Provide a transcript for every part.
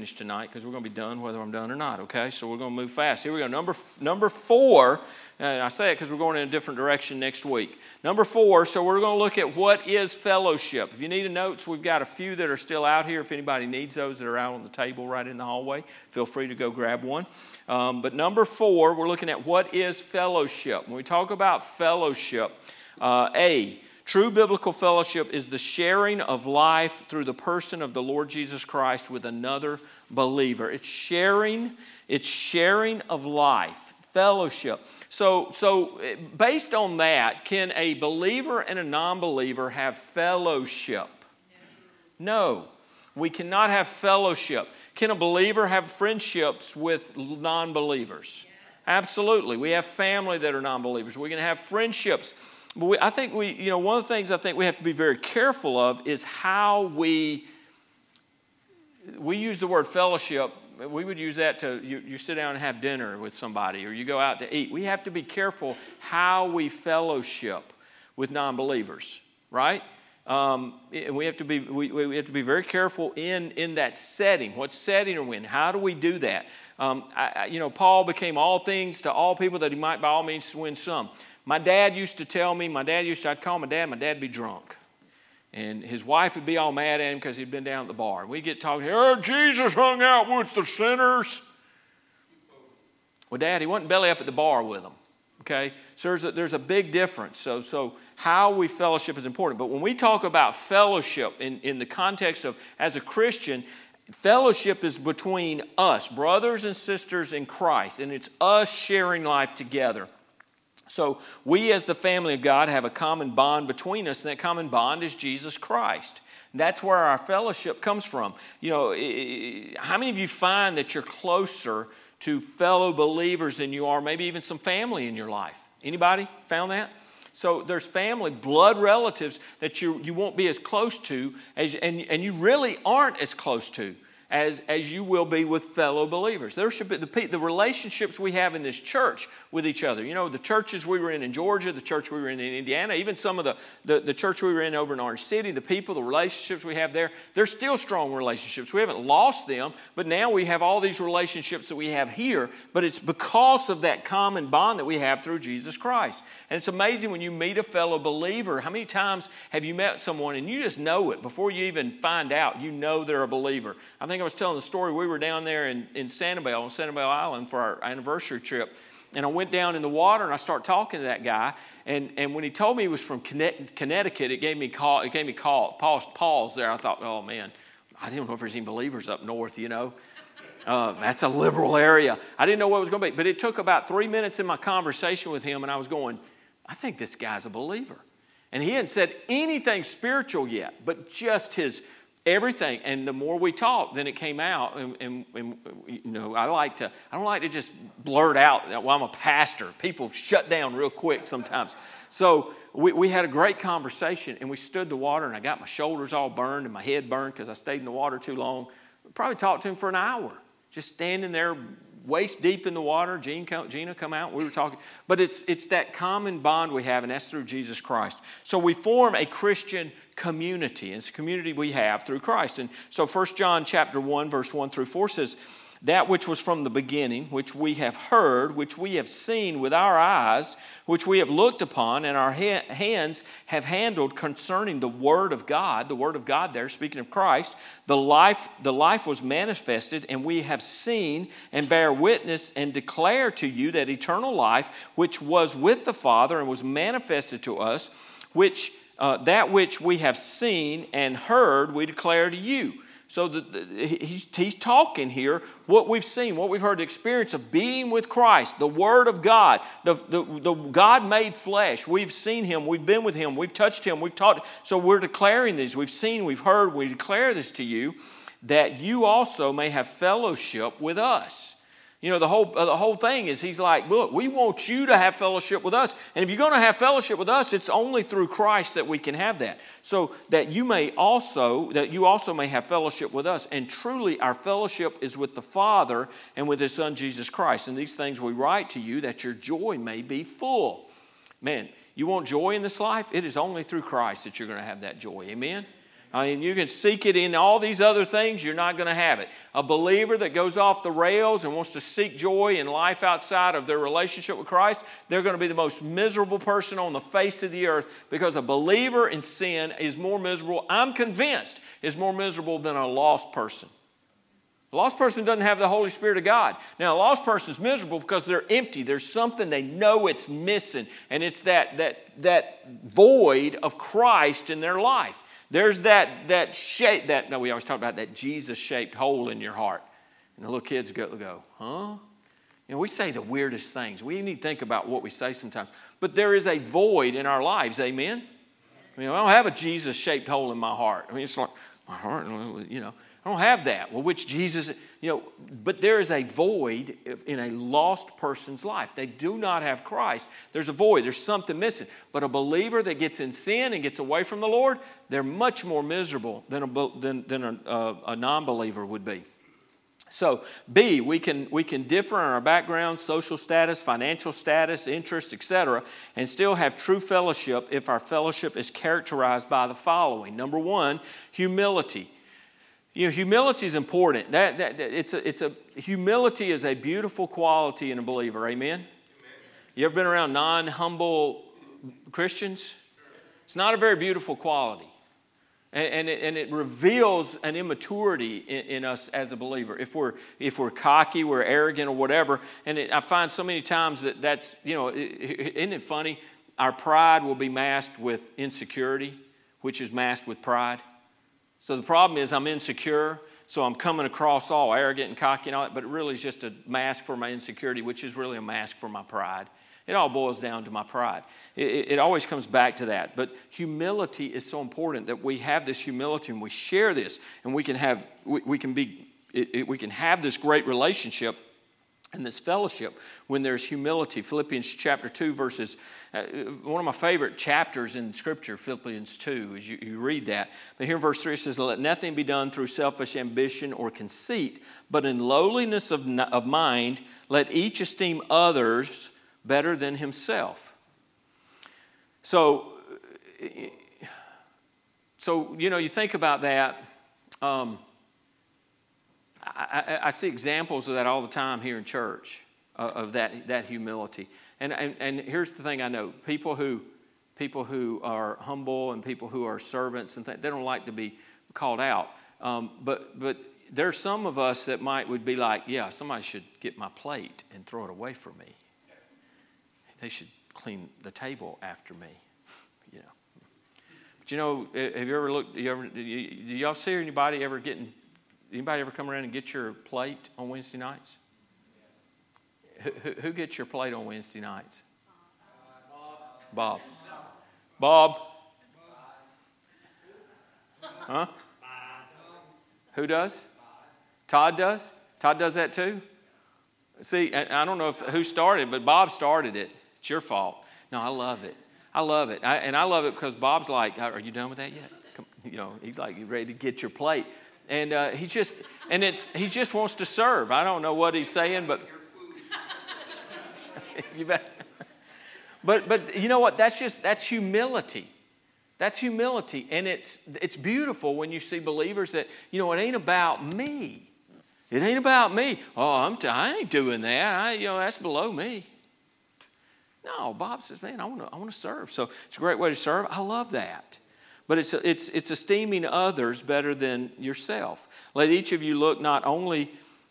finish tonight because we're going to be done whether I'm done or not, okay? So we're going to move fast. Here we go. Number, number four, and I say it because we're going in a different direction next week. Number four, so we're going to look at what is fellowship. If you need a notes, we've got a few that are still out here. If anybody needs those that are out on the table right in the hallway, feel free to go grab one. Um, but number four, we're looking at what is fellowship. When we talk about fellowship, uh, A, True biblical fellowship is the sharing of life through the person of the Lord Jesus Christ with another believer. It's sharing, it's sharing of life, fellowship. So, so based on that, can a believer and a non-believer have fellowship? No. We cannot have fellowship. Can a believer have friendships with non-believers? Absolutely. We have family that are non-believers. We can have friendships but we, I think we, you know, one of the things I think we have to be very careful of is how we, we use the word fellowship. We would use that to, you, you sit down and have dinner with somebody or you go out to eat. We have to be careful how we fellowship with non believers, right? Um, and we have to be we, we have to be very careful in in that setting. What setting are we in? How do we do that? Um, I, you know, Paul became all things to all people that he might by all means win some. My dad used to tell me, my dad used to, I'd call my dad, my dad'd be drunk. And his wife would be all mad at him because he'd been down at the bar. We'd get talking, oh, Jesus hung out with the sinners. Well, Dad, he wasn't belly up at the bar with them. Okay? So there's a, there's a big difference. So, so how we fellowship is important. But when we talk about fellowship in, in the context of as a Christian, fellowship is between us, brothers and sisters in Christ, and it's us sharing life together. So, we as the family of God have a common bond between us, and that common bond is Jesus Christ. That's where our fellowship comes from. You know, how many of you find that you're closer to fellow believers than you are maybe even some family in your life? Anybody found that? So there's family, blood relatives that you, you won't be as close to, as, and, and you really aren't as close to as, as you will be with fellow believers. There should be the, the relationships we have in this church with each other. You know, the churches we were in in Georgia, the church we were in in Indiana, even some of the, the, the church we were in over in Orange City, the people, the relationships we have there, they're still strong relationships. We haven't lost them, but now we have all these relationships that we have here, but it's because of that common bond that we have through Jesus Christ. And it's amazing when you meet a fellow believer, how many times have you met someone and you just know it before you even find out, you know they're a believer. I think I was telling the story. We were down there in, in Sanibel, on Sanibel Island for our anniversary trip. And I went down in the water and I started talking to that guy. And, and when he told me he was from Connecticut, it gave me call, it gave me call, pause, pause there. I thought, oh man, I didn't know if there's any believers up north, you know. Uh, that's a liberal area. I didn't know what it was going to be. But it took about three minutes in my conversation with him, and I was going, I think this guy's a believer. And he hadn't said anything spiritual yet, but just his everything and the more we talked then it came out and, and, and, you know i like to i don't like to just blurt out well i'm a pastor people shut down real quick sometimes so we, we had a great conversation and we stood the water and i got my shoulders all burned and my head burned because i stayed in the water too long probably talked to him for an hour just standing there waist deep in the water. Gene, Gina come out. We were talking, but it's it's that common bond we have, and that's through Jesus Christ. So we form a Christian community. It's a community we have through Christ. And so 1 John chapter 1, verse 1 through 4 says, that which was from the beginning, which we have heard, which we have seen with our eyes, which we have looked upon, and our ha- hands have handled concerning the Word of God. The Word of God, there, speaking of Christ, the life, the life was manifested, and we have seen and bear witness and declare to you that eternal life, which was with the Father and was manifested to us, which uh, that which we have seen and heard, we declare to you. So the, the, he's, he's talking here what we've seen, what we've heard, the experience of being with Christ, the Word of God, the, the, the God made flesh. We've seen Him, we've been with Him, we've touched Him, we've talked. So we're declaring these. We've seen, we've heard, we declare this to you that you also may have fellowship with us. You know, the whole, uh, the whole thing is he's like, look, we want you to have fellowship with us. And if you're going to have fellowship with us, it's only through Christ that we can have that. So that you may also, that you also may have fellowship with us. And truly, our fellowship is with the Father and with His Son, Jesus Christ. And these things we write to you that your joy may be full. Man, you want joy in this life? It is only through Christ that you're going to have that joy. Amen? I mean, you can seek it in all these other things, you're not going to have it. A believer that goes off the rails and wants to seek joy in life outside of their relationship with Christ, they're going to be the most miserable person on the face of the earth because a believer in sin is more miserable, I'm convinced, is more miserable than a lost person. A lost person doesn't have the Holy Spirit of God. Now, a lost person is miserable because they're empty. There's something they know it's missing, and it's that, that, that void of Christ in their life. There's that, that shape, that, no, we always talk about that Jesus shaped hole in your heart. And the little kids go, go, huh? You know, we say the weirdest things. We need to think about what we say sometimes. But there is a void in our lives, amen? I mean, I don't have a Jesus shaped hole in my heart. I mean, it's like, my heart, you know. I don't have that. Well, which Jesus, you know, but there is a void in a lost person's life. They do not have Christ. There's a void, there's something missing. But a believer that gets in sin and gets away from the Lord, they're much more miserable than a, than, than a, uh, a, a non believer would be. So, B, we can, we can differ in our background, social status, financial status, interest, etc., and still have true fellowship if our fellowship is characterized by the following. Number one, humility. You know, humility is important. That, that, that, it's a, it's a, humility is a beautiful quality in a believer. Amen? Amen. You ever been around non humble Christians? It's not a very beautiful quality. And, and, it, and it reveals an immaturity in, in, us as a believer. If we're, if we're cocky, we're arrogant, or whatever. And it, I find so many times that that's, you know, isn't it funny? Our pride will be masked with insecurity, which is masked with pride. So the problem is I'm insecure, so I'm coming across all arrogant and cocky and all that, but it really is just a mask for my insecurity, which is really a mask for my pride. It all boils down to my pride. It, it, it, always comes back to that. But humility is so important that we have this humility and we share this, and we can have we, we can be it, we can have this great relationship and this fellowship when there's humility. Philippians chapter 2, verses, uh, one of my favorite chapters in Scripture, Philippians 2, as you, you read that. But here in verse 3 it says, Let nothing be done through selfish ambition or conceit, but in lowliness of, of mind, let each esteem others better than himself. So, so you know, you think about that. Um, I, I, see examples of that all the time here in church, uh, of that, that humility. And, and, and here's the thing I know people who, people who are humble and people who are servants and th- they don't like to be called out. Um, but, but there's some of us that might would be like, yeah, somebody should get my plate and throw it away from me. They should clean the table after me. you know. But you know, have you ever looked? You ever, do y'all see anybody ever getting Anybody ever come around and get your plate on Wednesday nights? Who, who gets your plate on Wednesday nights? Bob. Bob. Huh? Who does? Todd does? Todd does that too? See, I don't know if, who started, but Bob started it. It's your fault. No, I love it. I love it. I, and I love it because Bob's like, Are you done with that yet? Come, you know, he's like, You ready to get your plate? And uh, he just and it's he just wants to serve. I don't know what he's saying, but you bet. But but you know what? That's just that's humility. That's humility, and it's it's beautiful when you see believers that you know it ain't about me. It ain't about me. Oh, I'm t- I ain't doing that. I, you know that's below me. No, Bob says, man, I want to I want to serve. So it's a great way to serve. I love that but it's, it's, it's esteeming others better than yourself. Let each of you look not only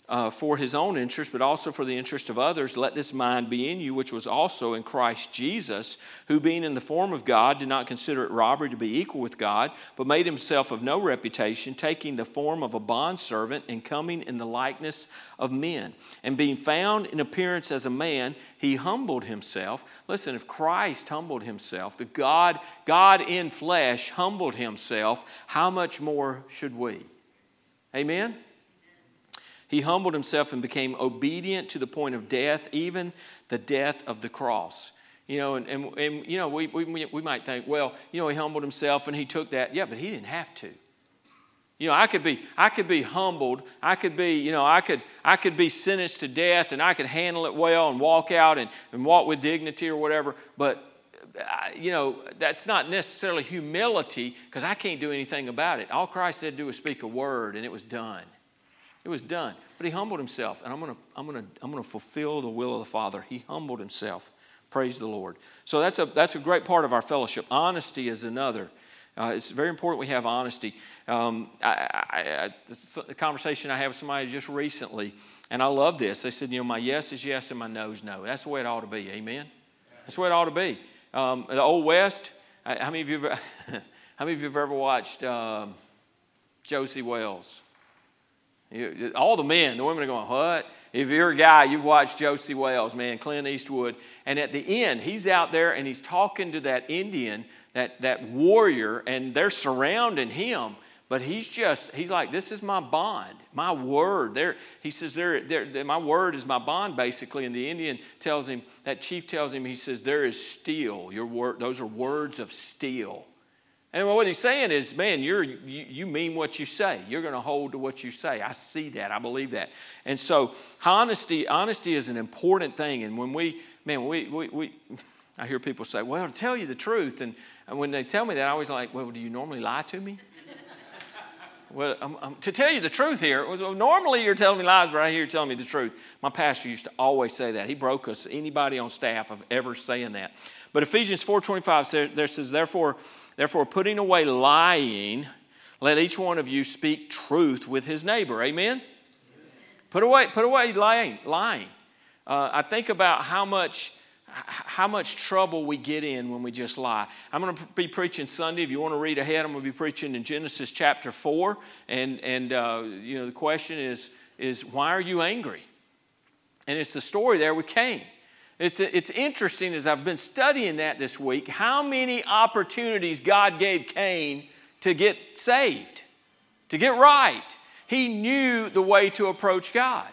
uh, for his own interest, but also for the interest of others. Let this mind be in you, which was also in Christ Jesus, who, being in the form of God, did not consider it robbery to be equal with God, but made himself of no reputation, taking the form of a bondservant and coming in the likeness of men. And being found in appearance as a man, he humbled himself. Listen, if Christ humbled himself, the God, God in flesh humbled himself, how much more should we? Amen? He humbled himself and became obedient to the point of death, even the death of the cross. You know, and, and, and you know, we, we, we might think, well, you know, he humbled himself and he took that. Yeah, but he didn't have to. You know, I could be, I could be humbled. I could be, you know, I could, I could be sentenced to death and I could handle it well and walk out and, and walk with dignity or whatever. But you know, that's not necessarily humility because I can't do anything about it. All Christ had to do was speak a word and it was done. It was done. But he humbled himself, and I'm going to I'm gonna, I'm gonna fulfill the will of the Father. He humbled himself. Praise the Lord. So that's a, that's a great part of our fellowship. Honesty is another. Uh, it's very important we have honesty. Um, conversation I had with somebody just recently, and I love this. They said, you know, my yes is yes and my no is no. That's the way it ought to be. Amen. That's the way it ought to be. Um, the Old West. How many of you? Have, how many of you have ever watched um, Josey Wales? All the men, the women are going, what? If you're a guy, you've watched Josey Wales, man, Clint Eastwood, and at the end, he's out there and he's talking to that Indian, that, that warrior, and they're surrounding him. But he's just, he's like, this is my bond, my word. There, he says, there, there, my word is my bond, basically. And the Indian tells him, that chief tells him, he says, there is steel. Your word, those are words of steel. And what he's saying is, man, you're, you, you mean what you say. You're going to hold to what you say. I see that. I believe that. And so honesty, honesty is an important thing. And when we, man, we, we, we I hear people say, well, to tell you the truth. And, and when they tell me that, I always like, well, do you normally lie to me? Well, I'm, I'm, to tell you the truth here, normally you're telling me lies, but I hear you telling me the truth. My pastor used to always say that. He broke us, anybody on staff of ever saying that. But Ephesians 4.25 says, there says, therefore, Therefore, putting away lying, let each one of you speak truth with his neighbor. Amen? Put away, put away lying. lying. Uh, I think about how much, how much trouble we get in when we just lie. I'm going to be preaching Sunday. If you want to read ahead, I'm going to be preaching in Genesis chapter 4. And, and uh, you know, the question is, is why are you angry? And it's the story there with Cain. It's, it's interesting as I've been studying that this week how many opportunities God gave Cain to get saved, to get right. He knew the way to approach God.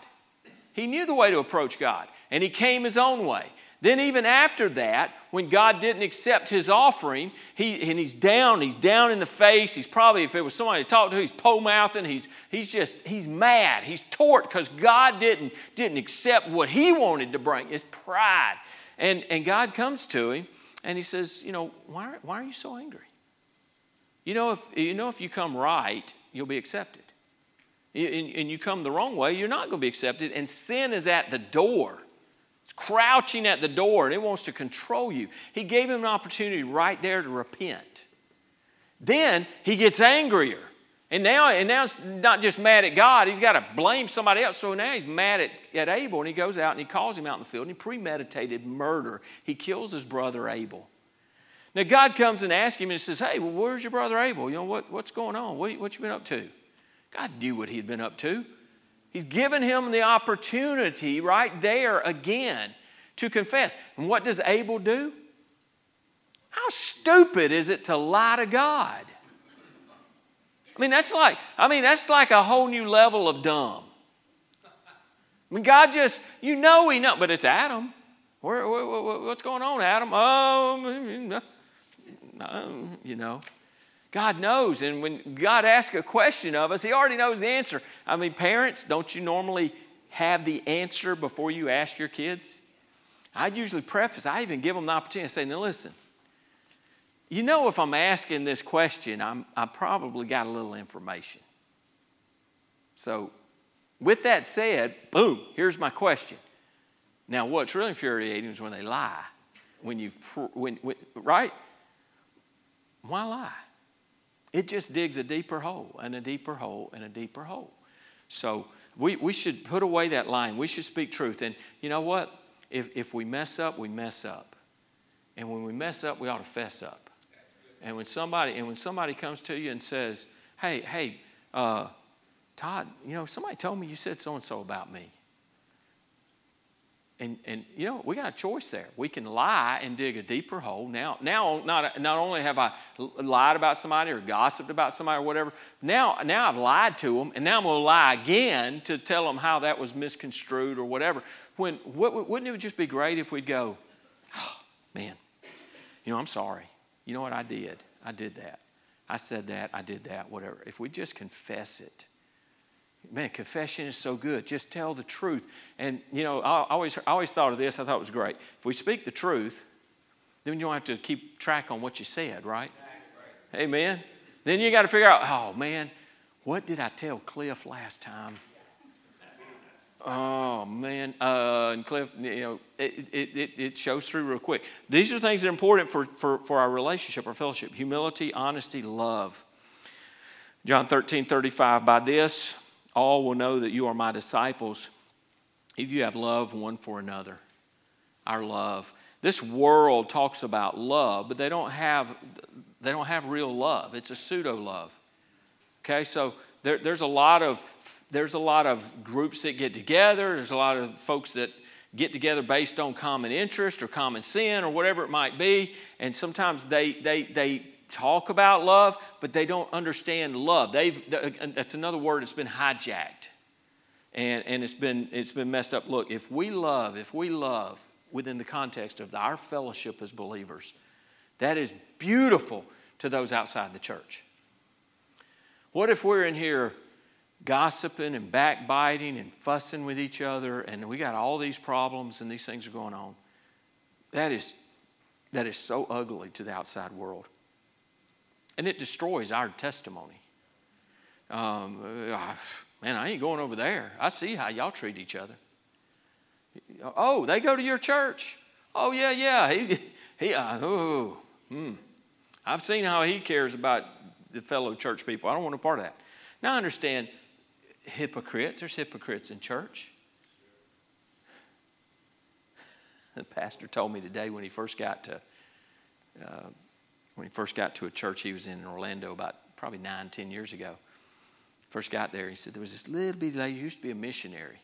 He knew the way to approach God, and he came his own way. Then, even after that, when God didn't accept his offering, he, and he's down, he's down in the face. He's probably, if it was somebody to talk to, he's po mouthing. He's, he's just, he's mad. He's tort because God didn't, didn't accept what he wanted to bring. His pride. And, and God comes to him and he says, You know, why, why are you so angry? You know, if you, know, if you come right, you'll be accepted. And, and you come the wrong way, you're not going to be accepted. And sin is at the door. It's crouching at the door and it wants to control you. He gave him an opportunity right there to repent. Then he gets angrier. And now, and now it's not just mad at God, he's got to blame somebody else. So now he's mad at, at Abel and he goes out and he calls him out in the field and he premeditated murder. He kills his brother Abel. Now God comes and asks him and says, Hey, well, where's your brother Abel? You know, what, what's going on? What, what you been up to? God knew what he'd been up to. He's given him the opportunity right there again to confess. And what does Abel do? How stupid is it to lie to God? I mean, that's like, I mean, that's like a whole new level of dumb. I mean, God just, you know, He know, but it's Adam. Where, where, what's going on, Adam? Oh, you know. God knows. And when God asks a question of us, He already knows the answer. I mean, parents, don't you normally have the answer before you ask your kids? I usually preface, I even give them the opportunity to say, now listen, you know, if I'm asking this question, I'm, I probably got a little information. So, with that said, boom, here's my question. Now, what's really infuriating is when they lie. When you've, when, when, right? Why lie? It just digs a deeper hole and a deeper hole and a deeper hole. So we, we should put away that line. We should speak truth. And you know what? If, if we mess up, we mess up. And when we mess up, we ought to fess up. And when somebody and when somebody comes to you and says, "Hey, hey, uh, Todd, you know somebody told me you said so and so about me," and, and you know, we got a choice there. We can lie and dig a deeper hole. Now, now not, not only have I lied about somebody or gossiped about somebody or whatever, now, now I've lied to them, and now I'm going to lie again to tell them how that was misconstrued or whatever. When, what, wouldn't it just be great if we'd go, oh, man, you know, I'm sorry. You know what I did? I did that. I said that, I did that, whatever. If we just confess it, Man, confession is so good. Just tell the truth. And, you know, I always, I always thought of this, I thought it was great. If we speak the truth, then you don't have to keep track on what you said, right? Amen. Then you got to figure out, oh man, what did I tell Cliff last time? Oh man, uh, and Cliff, you know, it, it, it, shows through real quick. These are things that are important for, for, for our relationship, our fellowship humility, honesty, love. John 13, 35, by this all will know that you are my disciples if you have love one for another. Our love. This world talks about love, but they don't have, they don't have real love. It's a pseudo love. Okay, so there, there's a lot of there's a lot of groups that get together. There's a lot of folks that get together based on common interest or common sin or whatever it might be. And sometimes they they they talk about love, but they don't understand love. They've uh, that's another word that's been hijacked. And, and it's been it's been messed up. Look, if we love, if we love within the context of our fellowship as believers, that is beautiful to those outside the church. What if we're in here gossiping and backbiting and fussing with each other and we got all these problems and these things are going on? That is, that is so ugly to the outside world. And it destroys our testimony. Um, uh, man, I ain't going over there. I see how y'all treat each other. Oh, they go to your church. Oh, yeah, yeah. He, he, uh, hmm. I've seen how he cares about the fellow church people. I don't want a part of that. Now, I understand hypocrites. There's hypocrites in church. The pastor told me today when he first got to uh, when he first got to a church he was in in Orlando about probably nine, ten years ago. First got there, he said there was this little bitty lady who used to be a missionary,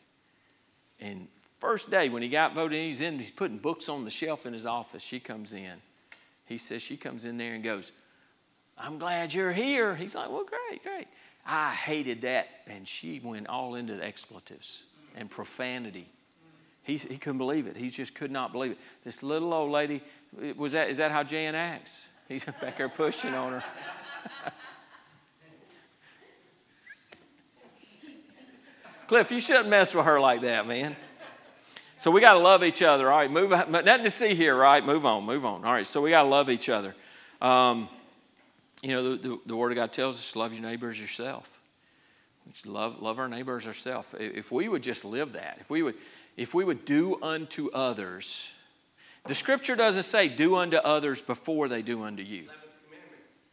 and first day when he got voted in, he's in, he's putting books on the shelf in his office. She comes in. He says she comes in there and goes, I'm glad you're here. He's like, Well, great, great. I hated that. And she went all into the expletives and profanity. He, he couldn't believe it. He just could not believe it. This little old lady, was that, is that how Jan acts? He's back there pushing on her. Cliff, you shouldn't mess with her like that, man. So we got to love each other. All right, move. Nothing to see here, right? Move on, move on. All right, so we got to love each other. Um, you know, the, the, the, Word of God tells us love your neighbors yourself. Love, love our neighbors ourselves. If we would just live that, if we would, if we would do unto others, the Scripture doesn't say do unto others before they do unto you.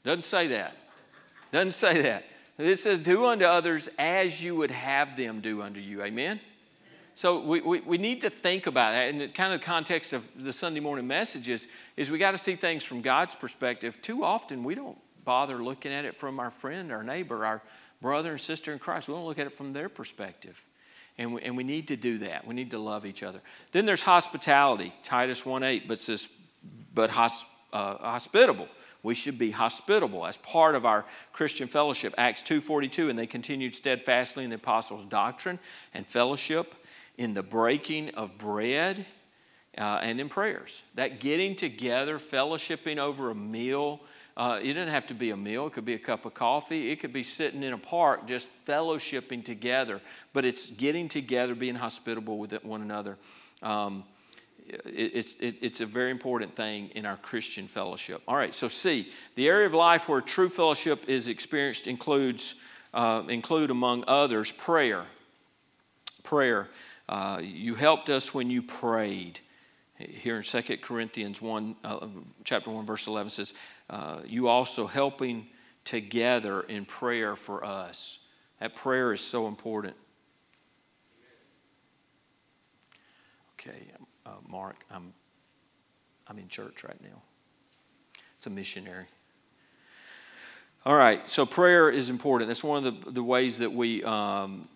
Doesn't say that. Doesn't say that. It says do unto others as you would have them do unto you. Amen. So we, we, we, need to think about that. And kind of the context of the Sunday morning messages is we got to see things from God's perspective. Too often we don't bother looking at it from our friend, our neighbor, our brother and sister in Christ. We don't look at it from their perspective. And we, and we need to do that. We need to love each other. Then there's hospitality. Titus 1.8 but says, but uh, hospitable. We should be hospitable as part of our Christian fellowship. Acts 2.42, and they continued steadfastly in the apostles' doctrine and fellowship in the breaking of bread uh, and in prayers. That getting together, fellowshipping over a meal, uh, it didn't have to be a meal. It could be a cup of coffee. It could be sitting in a park, just fellowshipping together. But it's getting together, being hospitable with one another. Um, it, it's, it, it's a very important thing in our Christian fellowship. All right, so C, the area of life where true fellowship is experienced includes, uh, include among others, prayer. Prayer. Uh, you helped us when you prayed. Here in 2 Corinthians 1, uh, chapter 1, verse 11 says, uh, You also helping together in prayer for us. That prayer is so important. Okay, uh, Mark, I'm, I'm in church right now. It's a missionary. All right, so prayer is important. That's one of the, the ways that we um,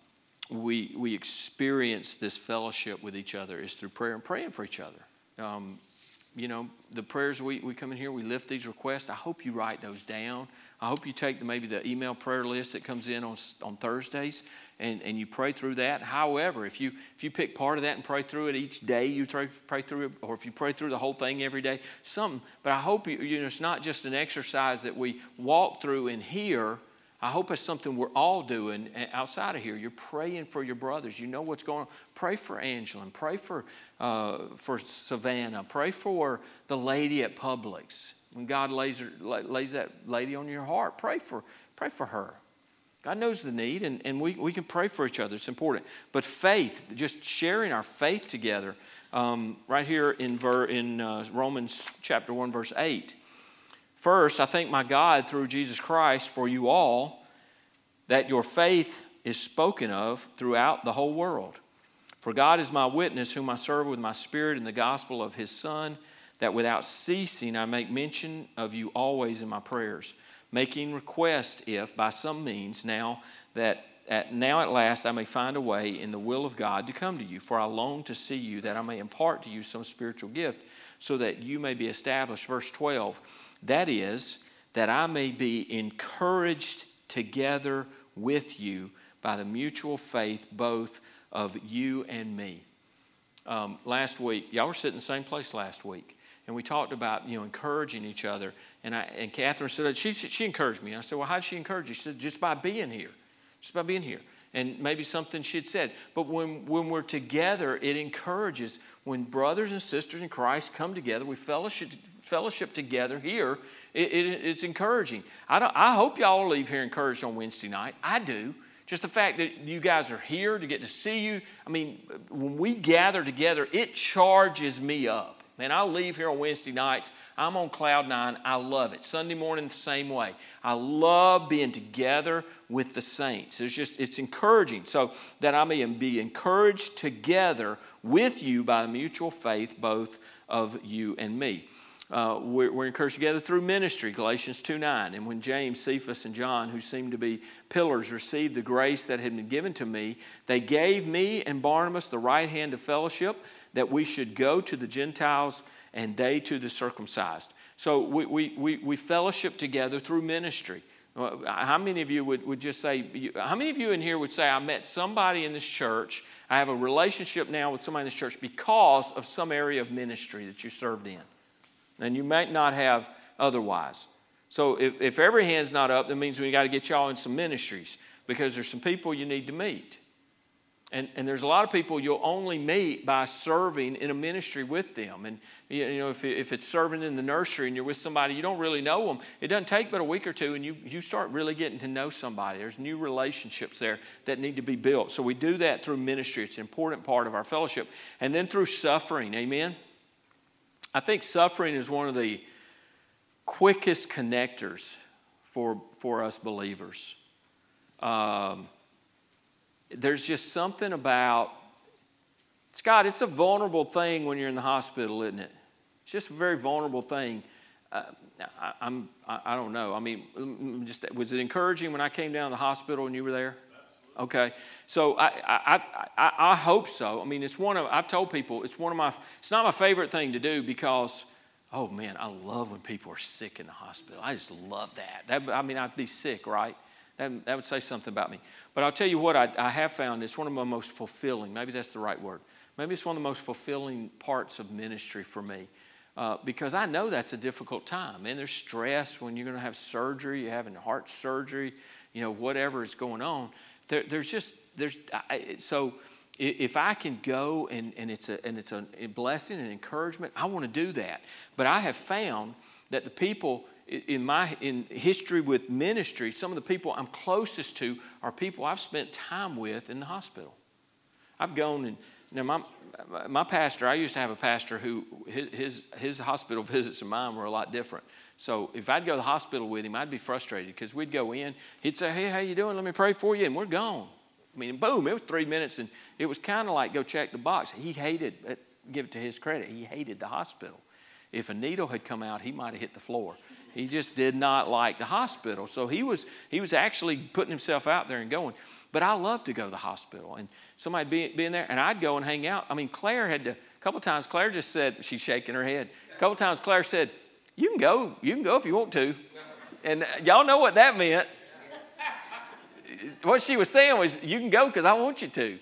we, we experience this fellowship with each other is through prayer and praying for each other. Um, you know, the prayers we, we come in here, we lift these requests. I hope you write those down. I hope you take the, maybe the email prayer list that comes in on, on Thursdays and, and you pray through that. However, if you, if you pick part of that and pray through it each day, you pray, pray through it, or if you pray through the whole thing every day, something. But I hope you, you know, it's not just an exercise that we walk through and hear I hope it's something we're all doing outside of here. You're praying for your brothers. You know what's going on. Pray for Angela pray for, uh, for Savannah. Pray for the lady at Publix. When God lays, her, lays that lady on your heart, pray for, pray for her. God knows the need, and, and we, we can pray for each other. It's important. But faith, just sharing our faith together, um, right here in, ver, in uh, Romans chapter 1, verse 8. First, I thank my God through Jesus Christ for you all that your faith is spoken of throughout the whole world. For God is my witness, whom I serve with my spirit in the gospel of his Son, that without ceasing I make mention of you always in my prayers making request if, by some means, now that at, now at last I may find a way in the will of God to come to you. For I long to see you, that I may impart to you some spiritual gift, so that you may be established. Verse 12, that is, that I may be encouraged together with you by the mutual faith both of you and me. Um, last week, y'all were sitting in the same place last week, and we talked about you know encouraging each other. And, I, and Catherine said, she, she encouraged me. And I said, Well, how did she encourage you? She said, Just by being here. Just by being here. And maybe something she'd said. But when, when we're together, it encourages. When brothers and sisters in Christ come together, we fellowship, fellowship together here, it, it, it's encouraging. I, I hope y'all leave here encouraged on Wednesday night. I do. Just the fact that you guys are here to get to see you. I mean, when we gather together, it charges me up. Man, I leave here on Wednesday nights. I'm on cloud nine. I love it. Sunday morning, the same way. I love being together with the saints. It's just, it's encouraging. So that I may be encouraged together with you by the mutual faith, both of you and me. Uh, we're, we're, encouraged together through ministry, Galatians 2 9. And when James, Cephas, and John, who seemed to be pillars, received the grace that had been given to me, they gave me and Barnabas the right hand of fellowship that we should go to the Gentiles and they to the circumcised. So we, we, we, we fellowship together through ministry. How many of you would, would just say, how many of you in here would say, I met somebody in this church, I have a relationship now with somebody in this church because of some area of ministry that you served in? And you might not have otherwise. So if, if every hand's not up, that means we got to get y'all in some ministries because there's some people you need to meet. And, and there's a lot of people you'll only meet by serving in a ministry with them. And, you know, if, if it's serving in the nursery and you're with somebody you don't really know them, it doesn't take but a week or two and you, you start really getting to know somebody. There's new relationships there that need to be built. So we do that through ministry. It's an important part of our fellowship. And then through suffering. Amen? I think suffering is one of the quickest connectors for, for us believers. Um, there's just something about, Scott, it's a vulnerable thing when you're in the hospital, isn't it? It's just a very vulnerable thing. Uh, I, I'm, I, I, don't know. I mean, mm, just was it encouraging when I came down to the hospital and you were there? Okay, so I, I, I, I hope so. I mean, it's one of I've told people it's one of my it's not my favorite thing to do because oh man, I love when people are sick in the hospital. I just love that. That I mean, I'd be sick, right? That, that would say something about me. But I'll tell you what, I, I have found it's one of my most fulfilling, maybe that's the right word. Maybe it's one of the most fulfilling parts of ministry for me. Uh, because I know that's a difficult time. And there's stress when you're going to have surgery, you're having heart surgery, you know, whatever is going on. There, there's just, there's, I, so if I can go and, and it's, a, and it's a blessing and encouragement, I want to do that. But I have found that the people in my in history with ministry, some of the people I'm closest to are people I've spent time with in the hospital. I've gone and now my my pastor, I used to have a pastor who his his hospital visits and mine were a lot different. So if I'd go to the hospital with him, I'd be frustrated because we'd go in, he'd say, "Hey, how you doing? Let me pray for you," and we're gone. I mean, boom! It was three minutes, and it was kind of like go check the box. He hated. Uh, give it to his credit. He hated the hospital. If a needle had come out, he might have hit the floor. He just did not like the hospital. So he was, he was actually putting himself out there and going. But I love to go to the hospital and somebody be, being there, and I'd go and hang out. I mean, Claire had to, a couple times, Claire just said, she's shaking her head. A couple times, Claire said, You can go, you can go if you want to. And y'all know what that meant. What she was saying was, You can go because I want you to.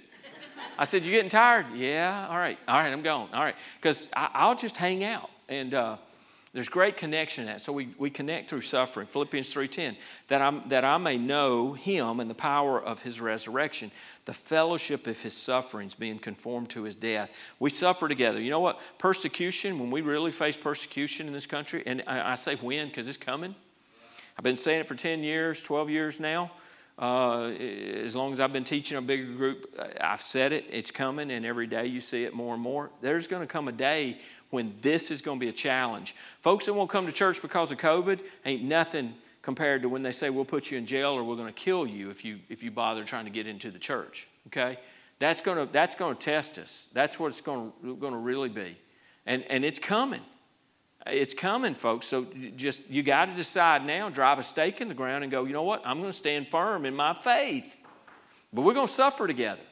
I said, You getting tired? Yeah, all right, all right, I'm going, all right. Because I'll just hang out. And, uh, There's great connection in that. So we, we connect through suffering. Philippians 3.10, that, i that I may know him and the power of his resurrection, the fellowship of his sufferings, being conformed to his death. We suffer together. You know what? Persecution, when we really face persecution in this country, and I, I say when because it's coming. I've been saying it for 10 years, 12 years now. Uh, as long as I've been teaching a bigger group, I've said it, it's coming, and every day you see it more and more. There's going to come a day when this is going to be a challenge. Folks that won't come to church because of COVID ain't nothing compared to when they say we'll put you in jail or we're going to kill you if you if you bother trying to get into the church. Okay, that's going to that's going to test us. That's what it's going to, going to really be, and and it's coming. It's coming, folks. So just you got to decide now. Drive a stake in the ground and go. You know what? I'm going to stand firm in my faith. But we're going to suffer together.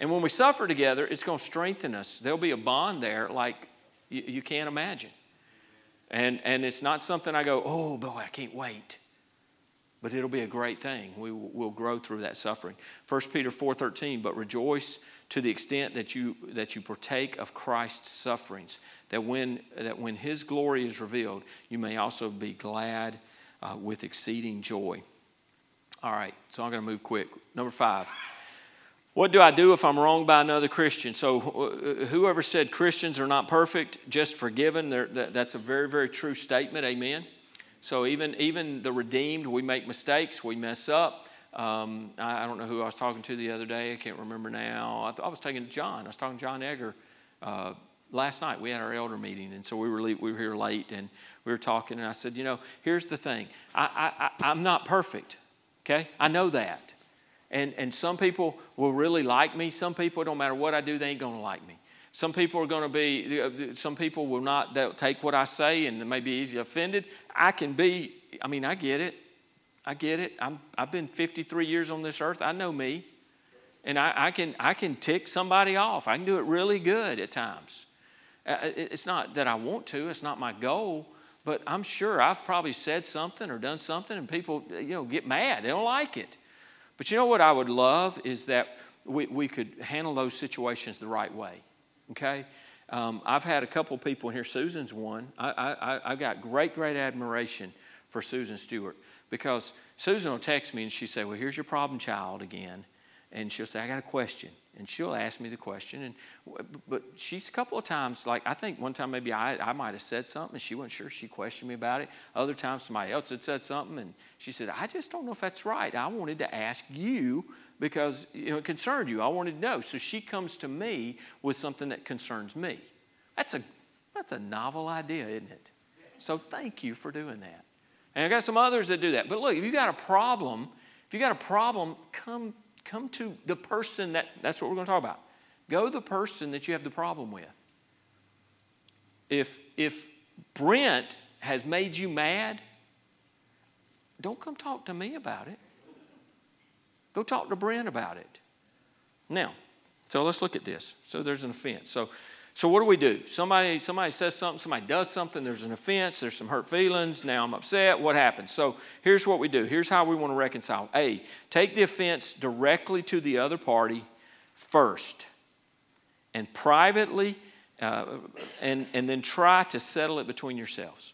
And when we suffer together, it's going to strengthen us. There'll be a bond there like you, you can't imagine. And, and it's not something I go, oh boy, I can't wait. But it'll be a great thing. We will grow through that suffering. 1 Peter 4.13, but rejoice to the extent that you, that you partake of Christ's sufferings, that when, that when his glory is revealed, you may also be glad uh, with exceeding joy. All right, so I'm going to move quick. Number five. What do I do if I'm wronged by another Christian? So, whoever said Christians are not perfect, just forgiven, that's a very, very true statement. Amen. So, even, even the redeemed, we make mistakes, we mess up. Um, I, I, don't know who I was talking to the other day. I can't remember now. I, th- I was talking to John. I was talking to John Egger uh, last night. We had our elder meeting, and so we were, we were here late, and we were talking. And I said, You know, here's the thing I, I, I'm not perfect, okay? I know that. And, and some people will really like me. Some people, no matter what I do, they ain't going to like me. Some people are going to be, some people will not they'll take what I say and may be easily offended. I can be, I mean, I get it. I get it. I'm, I've been 53 years on this earth. I know me. And I, I, can, I can tick somebody off. I can do it really good at times. Uh, it's not that I want to, it's not my goal, but I'm sure I've probably said something or done something and people, you know, get mad. They don't like it. But you know what I would love is that we, we could handle those situations the right way. Okay? Um, I've had a couple people in here. Susan's one. I, I, I got great, great admiration for Susan Stewart because Susan will text me and she say, "Well, here's your problem child again," and she'll say, "I got a question." and she'll ask me the question. And but she's a couple of times, like I think one time maybe I, I might have said something and she wasn't sure. She questioned me about it. Other times somebody else had said something and she said, I just don't know if that's right. I wanted to ask you because you know it concerned you. I wanted to know. So she comes to me with something that concerns me. That's a that's a novel idea, isn't it? So thank you for doing that. And I got some others that do that. But look, if you got a problem, if you got a problem, come come to the person that, that's what we're going to talk about. Go the person that you have the problem with. If, if Brent has made you mad, don't come talk to me about it. Go talk to Brent about it. Now, so let's look at this. So there's an offense. So so what do we do? Somebody, somebody says something, somebody does something, there's an offense, there's some hurt feelings, now I'm upset, what happens? So here's what we do. Here's how we want to reconcile. A, take the offense directly to the other party first and privately, uh, and, and then try to settle it between yourselves.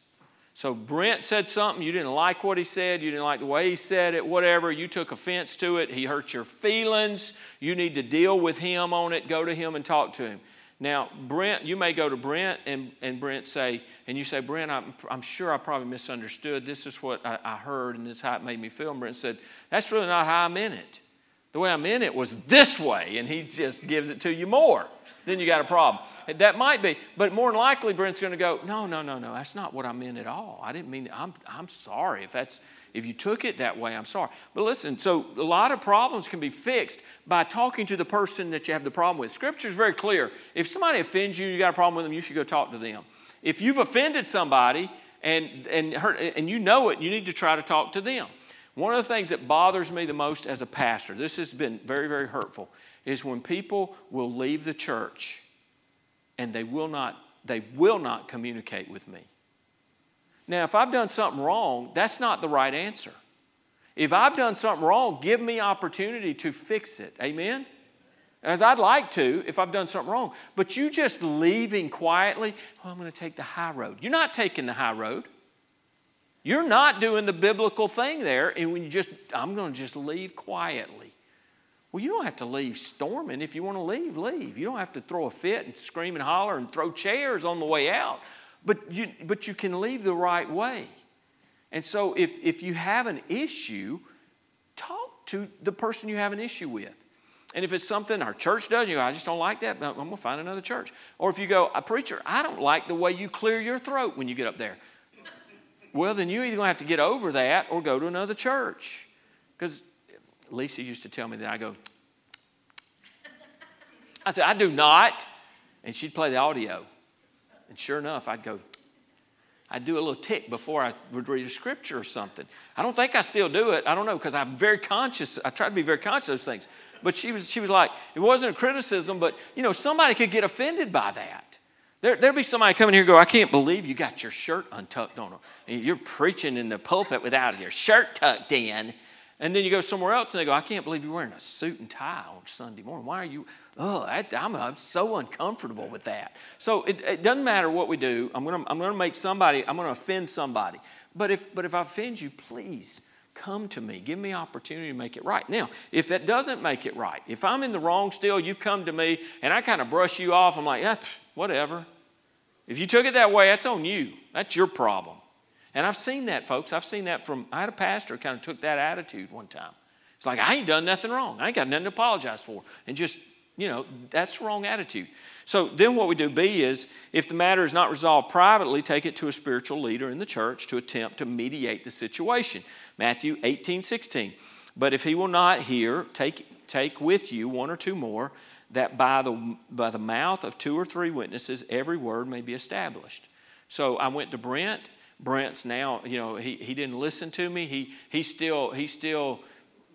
So Brent said something, you didn't like what he said, you didn't like the way he said it, whatever, you took offense to it, he hurt your feelings, you need to deal with him on it, go to him and talk to him. Now, Brent, you may go to Brent and, and Brent say, and you say, Brent, I'm, I'm sure I probably misunderstood. This is what I, I heard, and this is how it made me feel. And Brent said, That's really not how I meant it. The way I meant it was this way, and he just gives it to you more. Then you got a problem. That might be, but more than likely, Brent's going to go, No, no, no, no, that's not what I meant at all. I didn't mean, I'm, I'm sorry if that's if you took it that way, I'm sorry. But listen, so a lot of problems can be fixed by talking to the person that you have the problem with. Scripture is very clear. If somebody offends you, you got a problem with them, you should go talk to them. If you've offended somebody and, and, hurt, and you know it, you need to try to talk to them. One of the things that bothers me the most as a pastor, this has been very, very hurtful, is when people will leave the church and they will not, they will not communicate with me. Now, if I've done something wrong, that's not the right answer. If I've done something wrong, give me opportunity to fix it. Amen? as I'd like to if I've done something wrong. But you just leaving quietly, well, I'm going to take the high road. You're not taking the high road. You're not doing the biblical thing there. And when you just, I'm going to just leave quietly. Well, you don't have to leave storming. If you want to leave, leave. You don't have to throw a fit and scream and holler and throw chairs on the way out. But you, but you can leave the right way. And so if, if you have an issue, talk to the person you have an issue with. And if it's something our church does, you go, I just don't like that, I'm going to find another church. Or if you go, a preacher, I don't like the way you clear your throat when you get up there. well, then you're either going to have to get over that or go to another church. Because Lisa used to tell me that I go, I said, I do not. And she'd play the audio. And sure enough, I'd go, I'd do a little tick before I would read a scripture or something. I don't think I still do it. I don't know because I'm very conscious. I try to be very conscious of those things. But she was, she was like, it wasn't a criticism, but you know, somebody could get offended by that. There, there'd be somebody coming here and go, I can't believe you got your shirt untucked on. You're preaching in the pulpit without your shirt tucked in. And then you go somewhere else and they go, I can't believe you're wearing a suit and tie on Sunday morning. Why are you? Oh, I, am I'm so uncomfortable with that. So it, it doesn't matter what we do. I'm going to I'm to make somebody, I'm going to offend somebody. But if, but if I offend you, please come to me. Give me opportunity to make it right. Now, if that doesn't make it right, if I'm in the wrong still, you've come to me and I kind of brush you off, I'm like, whatever. If you took it that way, that's on you. That's your problem. And I've seen that, folks. I've seen that from, I had a pastor kind of took that attitude one time. It's like, I ain't done nothing wrong. I ain't got nothing to apologize for. And just, you know, that's the wrong attitude. So then what we do, B, is if the matter is not resolved privately, take it to a spiritual leader in the church to attempt to mediate the situation. Matthew 18, 16. But if he will not hear, take, take with you one or two more, that by the, by the mouth of two or three witnesses every word may be established. So I went to Brent. Brent's now, you know, he, he didn't listen to me. He, he still, he still,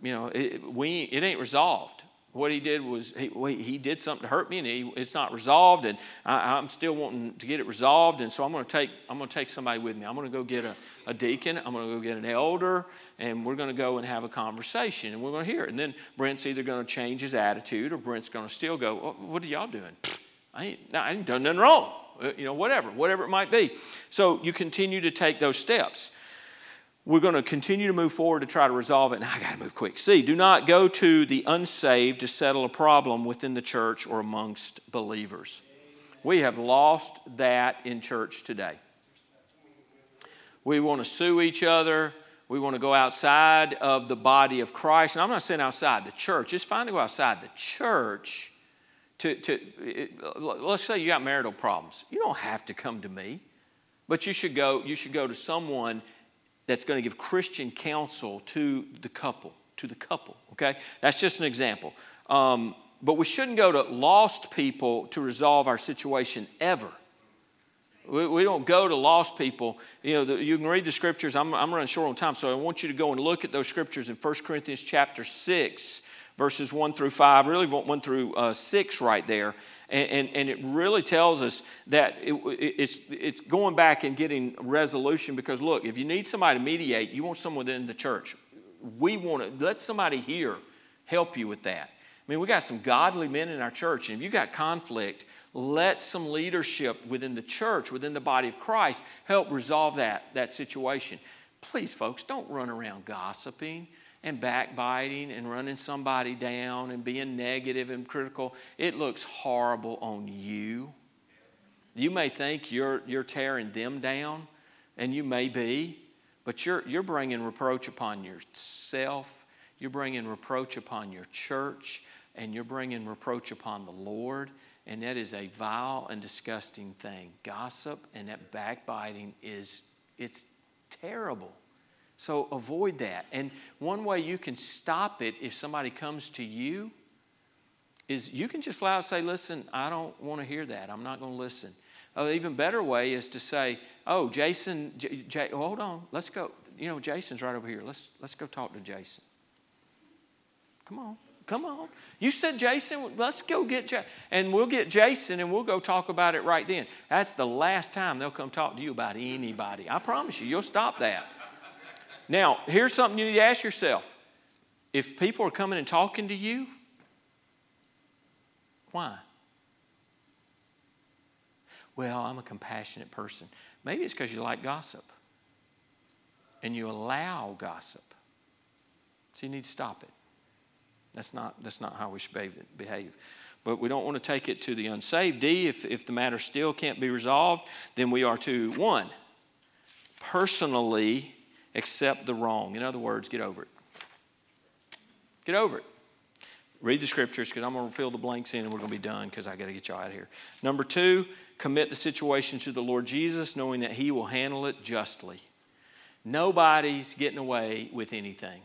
you know, it, we, it ain't resolved. What he did was he, he did something to hurt me and he, it's not resolved and I, am still wanting to get it resolved. And so i'm going to take i'm going to take somebody with me. I'm going to go get a, a deacon. I'm going to go get an elder and we're going to go and have a conversation and we're going to hear it. And then brent's either going to change his attitude or brent's going to still go what are y'all doing? I ain't, I ain't done nothing wrong Uh, you know whatever whatever it might be so you continue to take those steps we're going to continue to move forward to try to resolve it. And I got to move quick. See, do not go to the unsaved to settle a problem within the church or amongst believers. We have lost that in church today. We want to sue each other. We want to go outside of the body of Christ. And I'm not saying outside the church. It's fine to go outside the church. To, to let's say you got marital problems. You don't have to come to me, but you should go. You should go to someone that's going to give Christian counsel to the couple, to the couple, okay? That's just an example. Um, but we shouldn't go to lost people to resolve our situation ever. We, we don't go to lost people. You know, the, you can read the scriptures. I'm, I'm running short on time, so I want you to go and look at those scriptures in 1 Corinthians chapter 6, verses 1 through 5, really 1 through uh, 6 right there. And, and, and, it really tells us that it, it's, it's going back and getting resolution because, look, if you need somebody to mediate, you want someone within the church. We want to let somebody here help you with that. I mean, we got some godly men in our church, and if you got conflict, let some leadership within the church, within the body of Christ, help resolve that, that situation. Please, folks, don't run around gossiping and backbiting and running somebody down and being negative and critical, it looks horrible on you. You may think you're, you're tearing them down, and you may be, but you're, you're bringing reproach upon yourself, you're bringing reproach upon your church, and you're bringing reproach upon the Lord. And that is a vile and disgusting thing. Gossip and that backbiting is, it's terrible. So avoid that. And one way you can stop it if somebody comes to you is you can just flat out and say, Listen, I don't want to hear that. I'm not going to listen. An even better way is to say, Oh, Jason, J- J- hold on, let's go. You know, Jason's right over here. Let's, let's go talk to Jason. Come on. Come on. You said Jason, let's go get Jason. And we'll get Jason and we'll go talk about it right then. That's the last time they'll come talk to you about anybody. I promise you, you'll stop that. Now, here's something you need to ask yourself. If people are coming and talking to you, Why? Well, I'm a compassionate person. Maybe it's because you like gossip and you allow gossip. So you need to stop it. That's not, that's not how we should behave. But we don't want to take it to the unsaved. D, if, if the matter still can't be resolved, then we are to, one, personally accept the wrong. In other words, get over it. Get over it. Read the scriptures because I'm going to fill the blanks in and we're going to be done because I got to get you out of here. Number two, commit the situation to the Lord Jesus, knowing that He will handle it justly. Nobody's getting away with anything.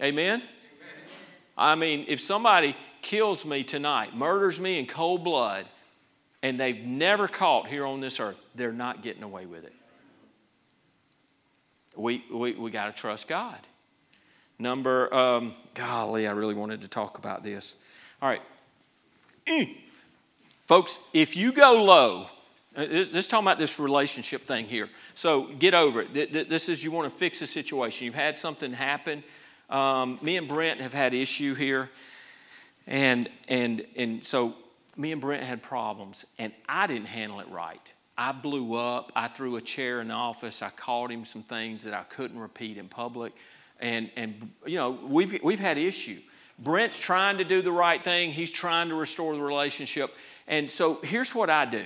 Amen? Amen? I mean, if somebody kills me tonight, murders me in cold blood, and they've never caught here on this earth, they're not getting away with it. We, we, we got to trust God. Number, um, golly, I really wanted to talk about this. All right. Mm. Folks, if you go low, uh, let's talk about this relationship thing here. So get over it. This is you want to fix a situation. You've had something happen. Um, me and Brent have had issue here, and and and so me and Brent had problems, and I didn't handle it right. I blew up. I threw a chair in the office. I called him some things that I couldn't repeat in public. And, and you know, we've, we've had issue. Brent's trying to do the right thing. He's trying to restore the relationship. And so here's what I do.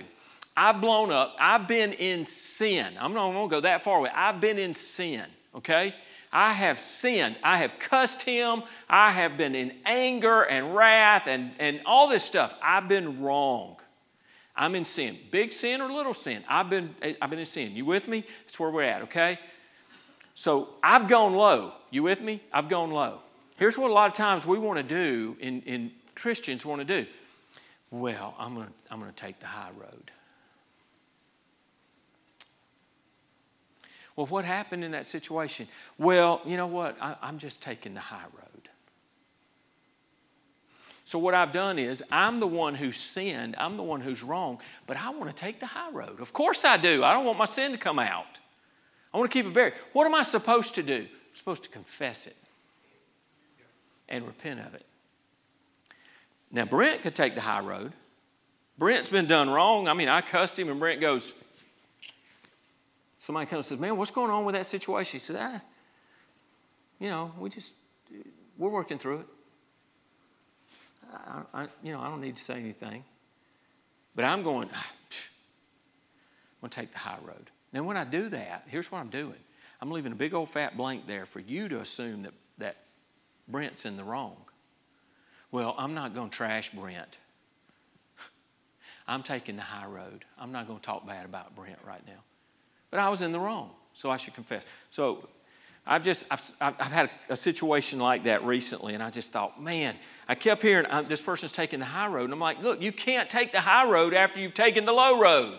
I've blown up. I've been in sin. I'm not going to go that far away. I've been in sin, okay? I have sinned. I have cussed him. I have been in anger and wrath and, and all this stuff. I've been wrong. I'm in sin. Big sin or little sin? I've been, I've been in sin. You with me? That's where we're at, okay? So I've gone low. You with me? I've gone low. Here's what a lot of times we want to do, in, in Christians want to do. Well, I'm going to I'm going to take the high road. Well, what happened in that situation? Well, you know what? I, I'm just taking the high road. So, what I've done is, I'm the one who sinned, I'm the one who's wrong, but I want to take the high road. Of course I do. I don't want my sin to come out. I want to keep it buried. What am I supposed to do? I'm supposed to confess it and repent of it. Now, Brent could take the high road. Brent's been done wrong. I mean, I cussed him, and Brent goes, Somebody comes and says, Man, what's going on with that situation? He said, Ah, you know, we just, we're working through it. I, I, you know, I don't need to say anything. But I'm going, ah, I'm going to take the high road. Now, when I do that, here's what I'm doing I'm leaving a big old fat blank there for you to assume that, that Brent's in the wrong. Well, I'm not going to trash Brent. I'm taking the high road. I'm not going to talk bad about Brent right now. But I was in the wrong, so I should confess. So I've just, I've, I've had a situation like that recently, and I just thought, man, I kept hearing uh, this person's taking the high road. And I'm like, look, you can't take the high road after you've taken the low road.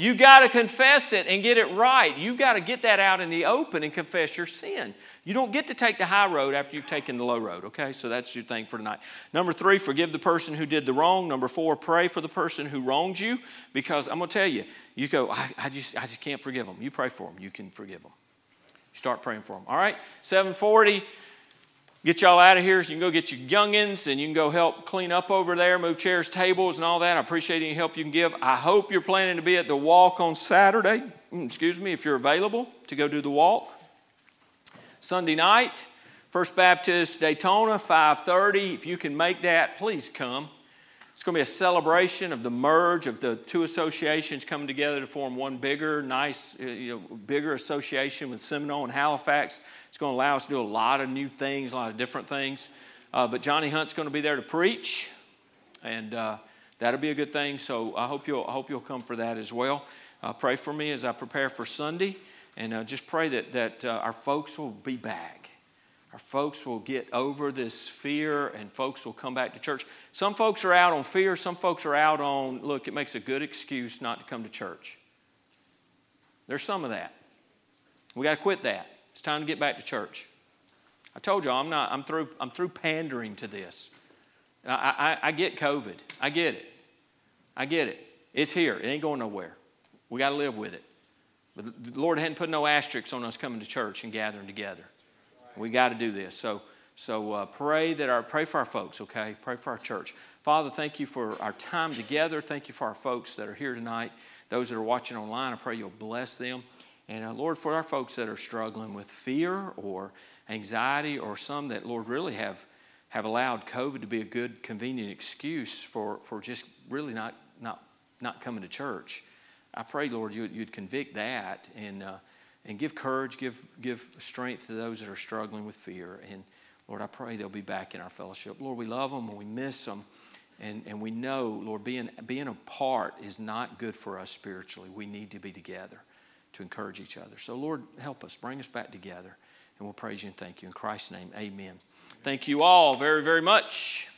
You got to confess it and get it right. You got to get that out in the open and confess your sin. You don't get to take the high road after you've taken the low road, okay? So that's your thing for tonight. Number three, forgive the person who did the wrong. Number four, pray for the person who wronged you because I'm going to tell you, you go, I, I, just, I just can't forgive them. You pray for them, you can forgive them. Start praying for them. All right, 740 get y'all out of here so you can go get your youngins and you can go help clean up over there, move chairs, tables, and all that. I appreciate any help you can give. I hope you're planning to be at the walk on Saturday. Mm, excuse me, if you're available to go do the walk. Sunday night, First Baptist Daytona, 5:30. If you can make that, please come. It's going to be a celebration of the merge of the two associations coming together to form one bigger, nice, you know, bigger association with Seminole and Halifax. It's going to allow us to do a lot of new things, a lot of different things. Uh, but Johnny Hunt's going to be there to preach, and uh, that'll be a good thing. So I hope you'll, I hope you'll come for that as well. Uh, pray for me as I prepare for Sunday, and uh, just pray that, that uh, our folks will be back our folks will get over this fear and folks will come back to church. Some folks are out on fear, some folks are out on, look, it makes a good excuse not to come to church. There's some of that. We got to quit that. It's time to get back to church. I told you I'm not, I'm through, I'm through pandering to this. I, I, I get COVID. I get it. I get it. It's here. It ain't going nowhere. We got to live with it. But the Lord hadn't put no asterisks on us coming to church and gathering together. We got to do this. So So uh, pray that our pray for our folks, okay? Pray for our church. Father, thank you for our time together. Thank you for our folks that are here tonight. Those that are watching online, I pray you'll bless them. And uh, Lord, for our folks that are struggling with fear or anxiety, or some that Lord really have have allowed COVID to be a good, convenient excuse for, for just really not, not, not coming to church. I pray, Lord, you'd, you'd convict that and, uh, and give courage, give, give strength to those that are struggling with fear. And Lord, I pray they'll be back in our fellowship. Lord, we love them and we miss them. And, and we know, Lord, being, being apart is not good for us spiritually. We need to be together to encourage each other. So, Lord, help us, bring us back together. And we'll praise you and thank you. In Christ's name, amen. Thank you all very, very much.